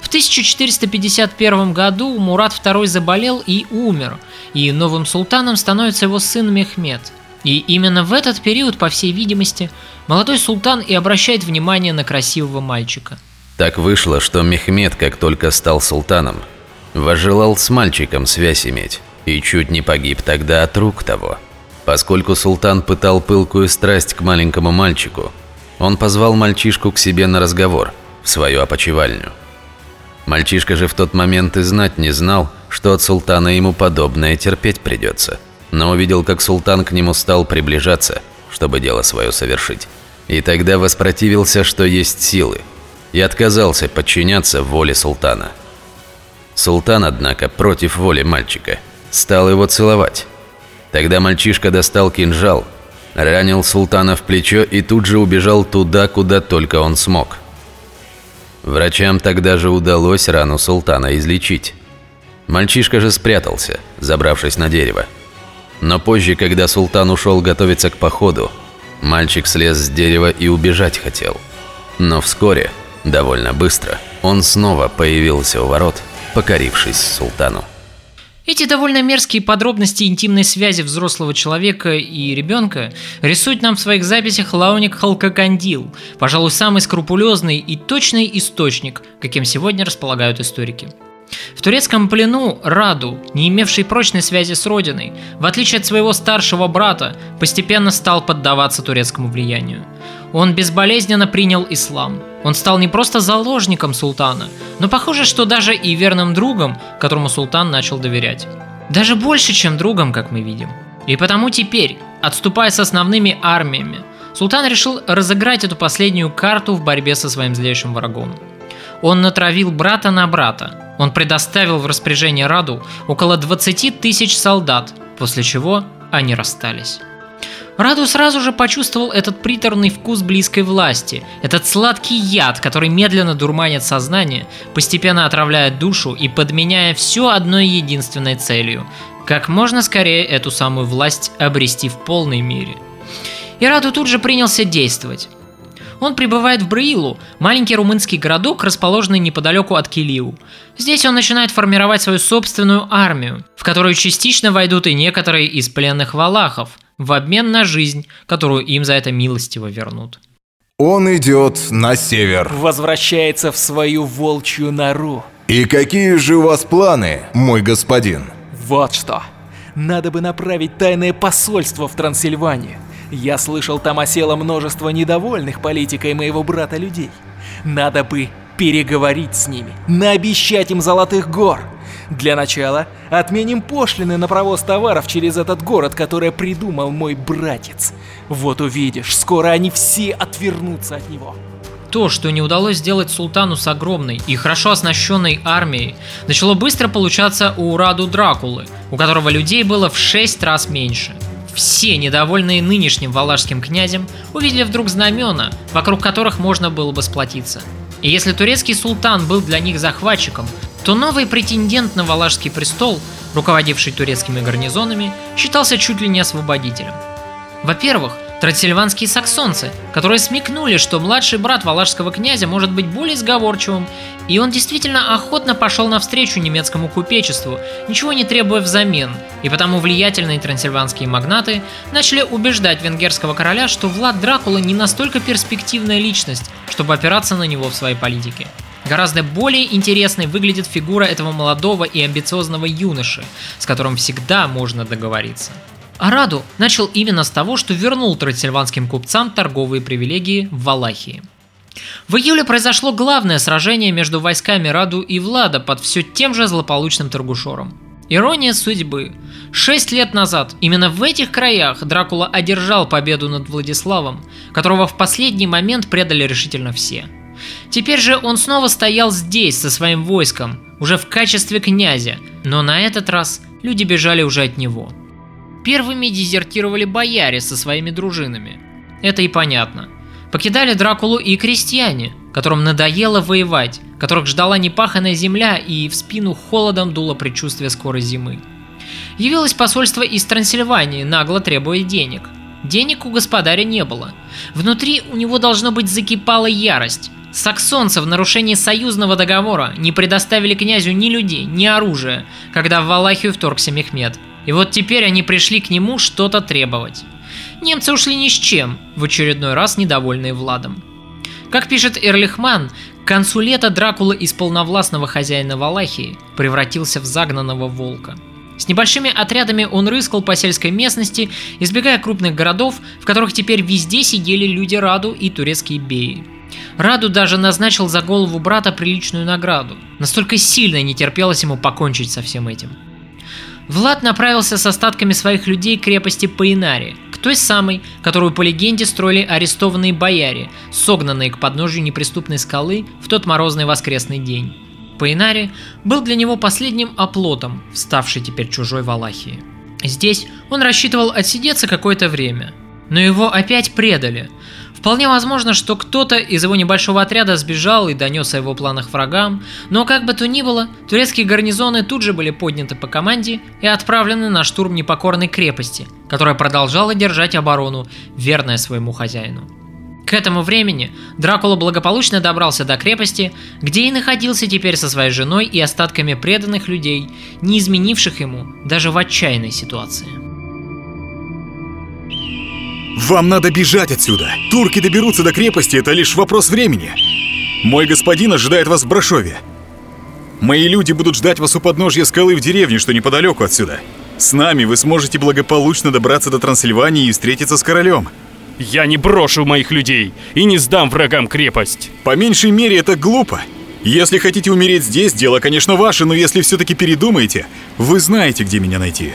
В 1451 году Мурат II заболел и умер, и новым султаном становится его сын Мехмед. И именно в этот период, по всей видимости, молодой султан и обращает внимание на красивого мальчика. Так вышло, что Мехмед, как только стал султаном, возжелал с мальчиком связь иметь и чуть не погиб тогда от рук того. Поскольку султан пытал пылкую страсть к маленькому мальчику, он позвал мальчишку к себе на разговор в свою опочивальню. Мальчишка же в тот момент и знать не знал, что от султана ему подобное терпеть придется. Но увидел, как султан к нему стал приближаться, чтобы дело свое совершить. И тогда воспротивился, что есть силы, и отказался подчиняться воле султана. Султан, однако, против воли мальчика, стал его целовать. Тогда мальчишка достал кинжал, ранил султана в плечо и тут же убежал туда, куда только он смог – Врачам тогда же удалось рану султана излечить. Мальчишка же спрятался, забравшись на дерево. Но позже, когда султан ушел готовиться к походу, мальчик слез с дерева и убежать хотел. Но вскоре, довольно быстро, он снова появился у ворот, покорившись султану. Эти довольно мерзкие подробности интимной связи взрослого человека и ребенка рисует нам в своих записях Лауник Халкакандил, пожалуй, самый скрупулезный и точный источник, каким сегодня располагают историки. В турецком плену Раду, не имевший прочной связи с родиной, в отличие от своего старшего брата, постепенно стал поддаваться турецкому влиянию. Он безболезненно принял ислам. Он стал не просто заложником султана, но похоже, что даже и верным другом, которому султан начал доверять. Даже больше, чем другом, как мы видим. И потому теперь, отступая с основными армиями, султан решил разыграть эту последнюю карту в борьбе со своим злейшим врагом. Он натравил брата на брата. Он предоставил в распоряжение Раду около 20 тысяч солдат, после чего они расстались. Раду сразу же почувствовал этот приторный вкус близкой власти, этот сладкий яд, который медленно дурманит сознание, постепенно отравляет душу и подменяя все одной единственной целью – как можно скорее эту самую власть обрести в полной мере. И Раду тут же принялся действовать. Он прибывает в Браилу, маленький румынский городок, расположенный неподалеку от Килиу. Здесь он начинает формировать свою собственную армию, в которую частично войдут и некоторые из пленных валахов – в обмен на жизнь, которую им за это милостиво вернут. Он идет на север. Возвращается в свою волчью нору. И какие же у вас планы, мой господин? Вот что. Надо бы направить тайное посольство в Трансильванию. Я слышал, там осело множество недовольных политикой моего брата людей. Надо бы переговорить с ними, наобещать им золотых гор – для начала отменим пошлины на провоз товаров через этот город, который придумал мой братец. Вот увидишь, скоро они все отвернутся от него. То, что не удалось сделать султану с огромной и хорошо оснащенной армией, начало быстро получаться у Раду Дракулы, у которого людей было в 6 раз меньше. Все, недовольные нынешним валашским князем, увидели вдруг знамена, вокруг которых можно было бы сплотиться. И если турецкий султан был для них захватчиком, то новый претендент на Валашский престол, руководивший турецкими гарнизонами, считался чуть ли не освободителем. Во-первых, Трансильванские саксонцы, которые смекнули, что младший брат валашского князя может быть более сговорчивым, и он действительно охотно пошел навстречу немецкому купечеству, ничего не требуя взамен, и потому влиятельные трансильванские магнаты начали убеждать венгерского короля, что Влад Дракула не настолько перспективная личность, чтобы опираться на него в своей политике. Гораздо более интересной выглядит фигура этого молодого и амбициозного юноши, с которым всегда можно договориться. Араду начал именно с того, что вернул трансильванским купцам торговые привилегии в Валахии. В июле произошло главное сражение между войсками Раду и Влада под все тем же злополучным Таргушором. Ирония судьбы. Шесть лет назад именно в этих краях Дракула одержал победу над Владиславом, которого в последний момент предали решительно все. Теперь же он снова стоял здесь со своим войском, уже в качестве князя, но на этот раз люди бежали уже от него – Первыми дезертировали бояре со своими дружинами. Это и понятно. Покидали Дракулу и крестьяне, которым надоело воевать, которых ждала непаханная земля и в спину холодом дуло предчувствие скорой зимы. Явилось посольство из Трансильвании, нагло требуя денег. Денег у господаря не было. Внутри у него должно быть закипала ярость. Саксонцы в нарушении союзного договора не предоставили князю ни людей, ни оружия, когда в Валахию вторгся Мехмед – и вот теперь они пришли к нему что-то требовать. Немцы ушли ни с чем, в очередной раз недовольные Владом. Как пишет Эрлихман, к концу лета Дракула из полновластного хозяина Валахии превратился в загнанного волка. С небольшими отрядами он рыскал по сельской местности, избегая крупных городов, в которых теперь везде сидели люди Раду и турецкие беи. Раду даже назначил за голову брата приличную награду. Настолько сильно не терпелось ему покончить со всем этим. Влад направился с остатками своих людей к крепости Паинари, к той самой, которую по легенде строили арестованные бояре, согнанные к подножию неприступной скалы в тот морозный воскресный день. Паинари был для него последним оплотом, ставший теперь чужой Валахии. Здесь он рассчитывал отсидеться какое-то время, но его опять предали – Вполне возможно, что кто-то из его небольшого отряда сбежал и донес о его планах врагам, но как бы то ни было, турецкие гарнизоны тут же были подняты по команде и отправлены на штурм непокорной крепости, которая продолжала держать оборону, верная своему хозяину. К этому времени Дракула благополучно добрался до крепости, где и находился теперь со своей женой и остатками преданных людей, не изменивших ему даже в отчаянной ситуации. Вам надо бежать отсюда. Турки доберутся до крепости, это лишь вопрос времени. Мой господин ожидает вас в Брашове. Мои люди будут ждать вас у подножья скалы в деревне, что неподалеку отсюда. С нами вы сможете благополучно добраться до Трансильвании и встретиться с королем. Я не брошу моих людей и не сдам врагам крепость. По меньшей мере это глупо. Если хотите умереть здесь, дело, конечно, ваше, но если все-таки передумаете, вы знаете, где меня найти.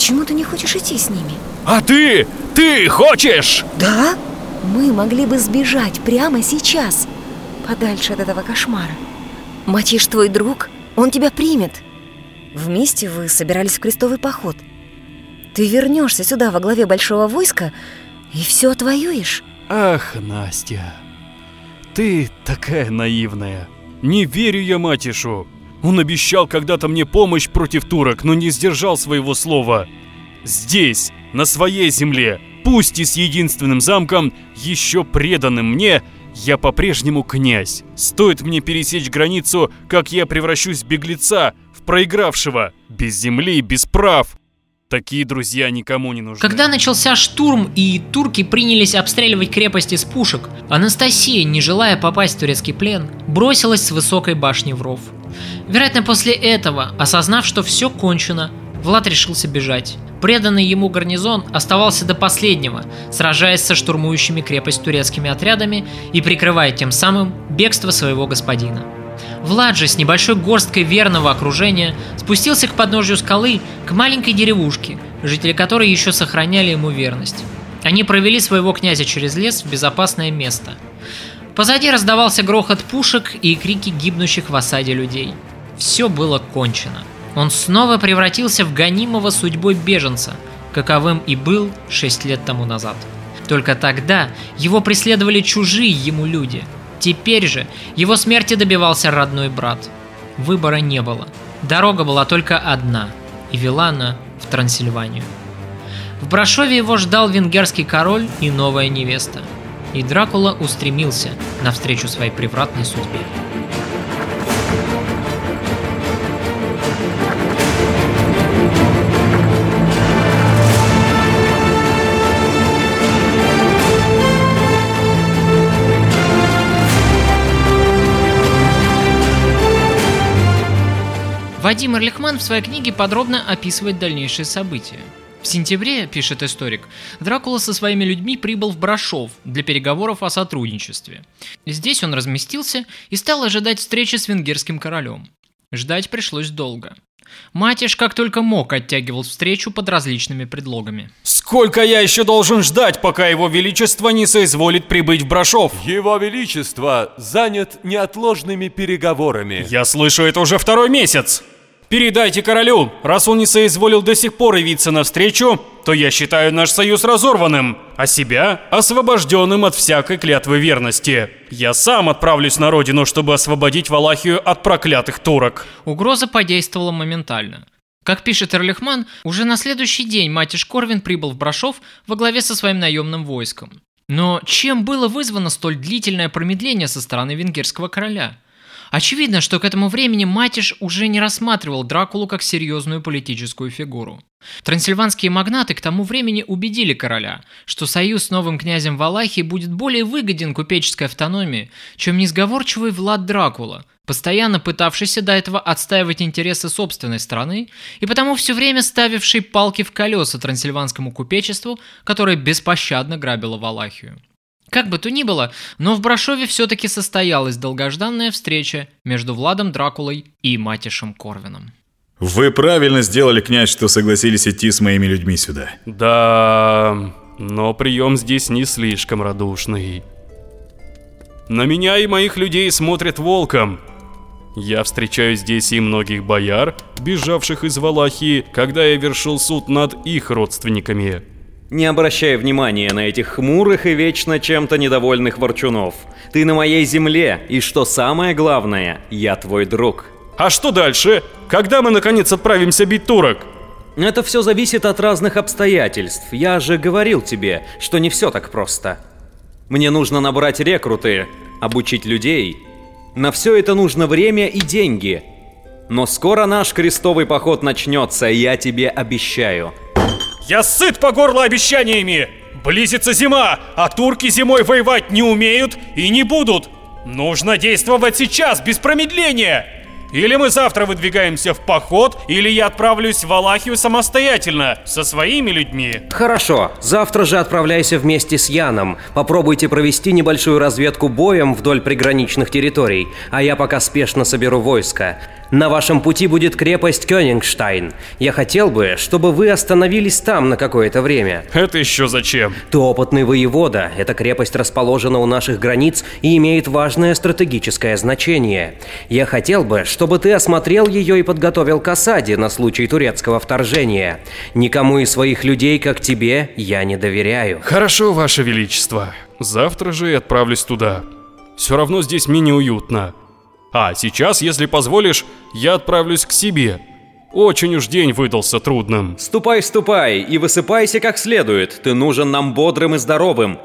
Почему ты не хочешь идти с ними? А ты? Ты хочешь? Да? Мы могли бы сбежать прямо сейчас, подальше от этого кошмара. Матиш твой друг, он тебя примет. Вместе вы собирались в крестовый поход. Ты вернешься сюда во главе большого войска и все отвоюешь. Ах, Настя, ты такая наивная. Не верю я Матишу. Он обещал когда-то мне помощь против турок, но не сдержал своего слова. Здесь, на своей земле, пусть и с единственным замком, еще преданным мне, я по-прежнему князь. Стоит мне пересечь границу, как я превращусь в беглеца, в проигравшего, без земли, без прав. Такие друзья никому не нужны. Когда начался штурм и турки принялись обстреливать крепость из пушек, Анастасия, не желая попасть в турецкий плен, бросилась с высокой башни в ров. Вероятно, после этого, осознав, что все кончено, Влад решился бежать. Преданный ему гарнизон оставался до последнего, сражаясь со штурмующими крепость турецкими отрядами и прикрывая тем самым бегство своего господина. Влад же с небольшой горсткой верного окружения спустился к подножию скалы, к маленькой деревушке, жители которой еще сохраняли ему верность. Они провели своего князя через лес в безопасное место. Позади раздавался грохот пушек и крики гибнущих в осаде людей. Все было кончено. Он снова превратился в гонимого судьбой беженца, каковым и был шесть лет тому назад. Только тогда его преследовали чужие ему люди – Теперь же его смерти добивался родной брат. Выбора не было. Дорога была только одна – и вела она в Трансильванию. В Брашове его ждал венгерский король и новая невеста. И Дракула устремился навстречу своей превратной судьбе. Вадим Эрлихман в своей книге подробно описывает дальнейшие события. В сентябре, пишет историк, Дракула со своими людьми прибыл в Брашов для переговоров о сотрудничестве. Здесь он разместился и стал ожидать встречи с венгерским королем. Ждать пришлось долго. Матиш как только мог оттягивал встречу под различными предлогами. Сколько я еще должен ждать, пока его величество не соизволит прибыть в Брашов? Его величество занят неотложными переговорами. Я слышу это уже второй месяц. Передайте королю, раз он не соизволил до сих пор явиться навстречу, то я считаю наш союз разорванным, а себя освобожденным от всякой клятвы верности. Я сам отправлюсь на родину, чтобы освободить Валахию от проклятых турок. Угроза подействовала моментально. Как пишет Эрлихман, уже на следующий день Матиш Корвин прибыл в Брашов во главе со своим наемным войском. Но чем было вызвано столь длительное промедление со стороны венгерского короля? Очевидно, что к этому времени Матиш уже не рассматривал Дракулу как серьезную политическую фигуру. Трансильванские магнаты к тому времени убедили короля, что союз с новым князем Валахии будет более выгоден купеческой автономии, чем несговорчивый Влад Дракула, постоянно пытавшийся до этого отстаивать интересы собственной страны и потому все время ставивший палки в колеса трансильванскому купечеству, которое беспощадно грабило Валахию. Как бы то ни было, но в Брашове все-таки состоялась долгожданная встреча между Владом Дракулой и Матишем Корвином. Вы правильно сделали, князь, что согласились идти с моими людьми сюда. Да, но прием здесь не слишком радушный. На меня и моих людей смотрят волком. Я встречаю здесь и многих бояр, бежавших из Валахии, когда я вершил суд над их родственниками. Не обращай внимания на этих хмурых и вечно чем-то недовольных ворчунов. Ты на моей земле, и что самое главное, я твой друг. А что дальше? Когда мы наконец отправимся бить турок? Это все зависит от разных обстоятельств. Я же говорил тебе, что не все так просто. Мне нужно набрать рекруты, обучить людей. На все это нужно время и деньги. Но скоро наш крестовый поход начнется, я тебе обещаю. Я сыт по горло обещаниями! Близится зима, а турки зимой воевать не умеют и не будут. Нужно действовать сейчас, без промедления. Или мы завтра выдвигаемся в поход, или я отправлюсь в Валахию самостоятельно, со своими людьми. Хорошо, завтра же отправляйся вместе с Яном. Попробуйте провести небольшую разведку боем вдоль приграничных территорий, а я пока спешно соберу войско. На вашем пути будет крепость Кёнингштайн. Я хотел бы, чтобы вы остановились там на какое-то время. Это еще зачем? Ты опытный воевода. Эта крепость расположена у наших границ и имеет важное стратегическое значение. Я хотел бы, чтобы ты осмотрел ее и подготовил к осаде на случай турецкого вторжения. Никому из своих людей, как тебе, я не доверяю. Хорошо, Ваше Величество. Завтра же и отправлюсь туда. Все равно здесь мне неуютно. А сейчас, если позволишь, я отправлюсь к себе. Очень уж день выдался трудным. Ступай, ступай и высыпайся как следует. Ты нужен нам бодрым и здоровым.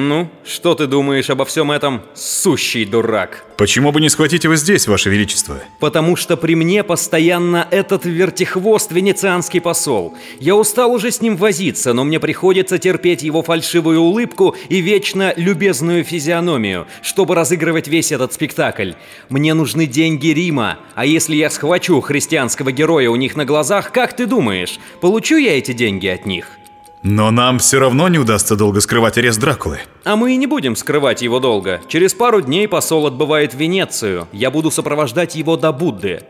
Ну, что ты думаешь обо всем этом, сущий дурак? Почему бы не схватить его здесь, Ваше Величество? Потому что при мне постоянно этот вертихвост венецианский посол. Я устал уже с ним возиться, но мне приходится терпеть его фальшивую улыбку и вечно любезную физиономию, чтобы разыгрывать весь этот спектакль. Мне нужны деньги Рима, а если я схвачу христианского героя у них на глазах, как ты думаешь, получу я эти деньги от них? Но нам все равно не удастся долго скрывать арест Дракулы. А мы и не будем скрывать его долго. Через пару дней посол отбывает в Венецию. Я буду сопровождать его до Будды.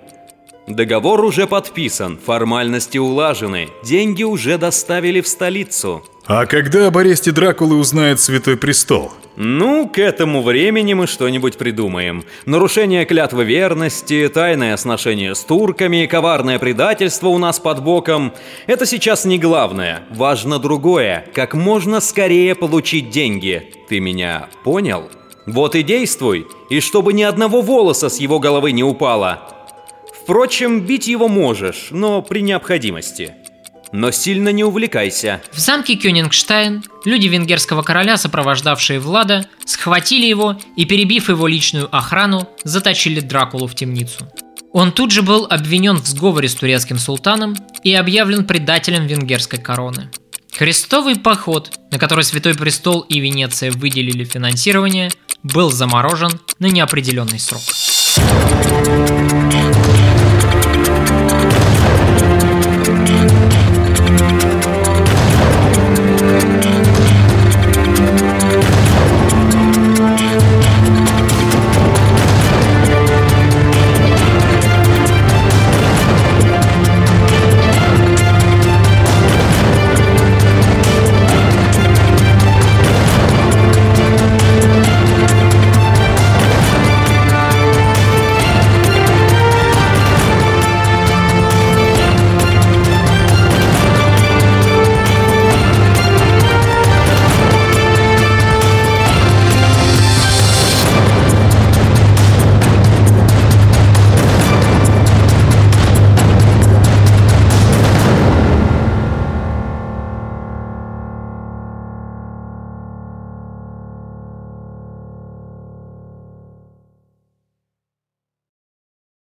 Договор уже подписан, формальности улажены, деньги уже доставили в столицу. А когда об аресте Дракулы узнает Святой Престол? Ну, к этому времени мы что-нибудь придумаем. Нарушение клятвы верности, тайное сношение с турками, коварное предательство у нас под боком – это сейчас не главное. Важно другое – как можно скорее получить деньги. Ты меня понял? Вот и действуй, и чтобы ни одного волоса с его головы не упало. Впрочем, бить его можешь, но при необходимости. Но сильно не увлекайся. В замке Кёнингштайн люди венгерского короля, сопровождавшие Влада, схватили его и, перебив его личную охрану, заточили Дракулу в темницу. Он тут же был обвинен в сговоре с турецким султаном и объявлен предателем венгерской короны. Крестовый поход, на который Святой Престол и Венеция выделили финансирование, был заморожен на неопределенный срок.